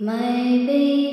My baby.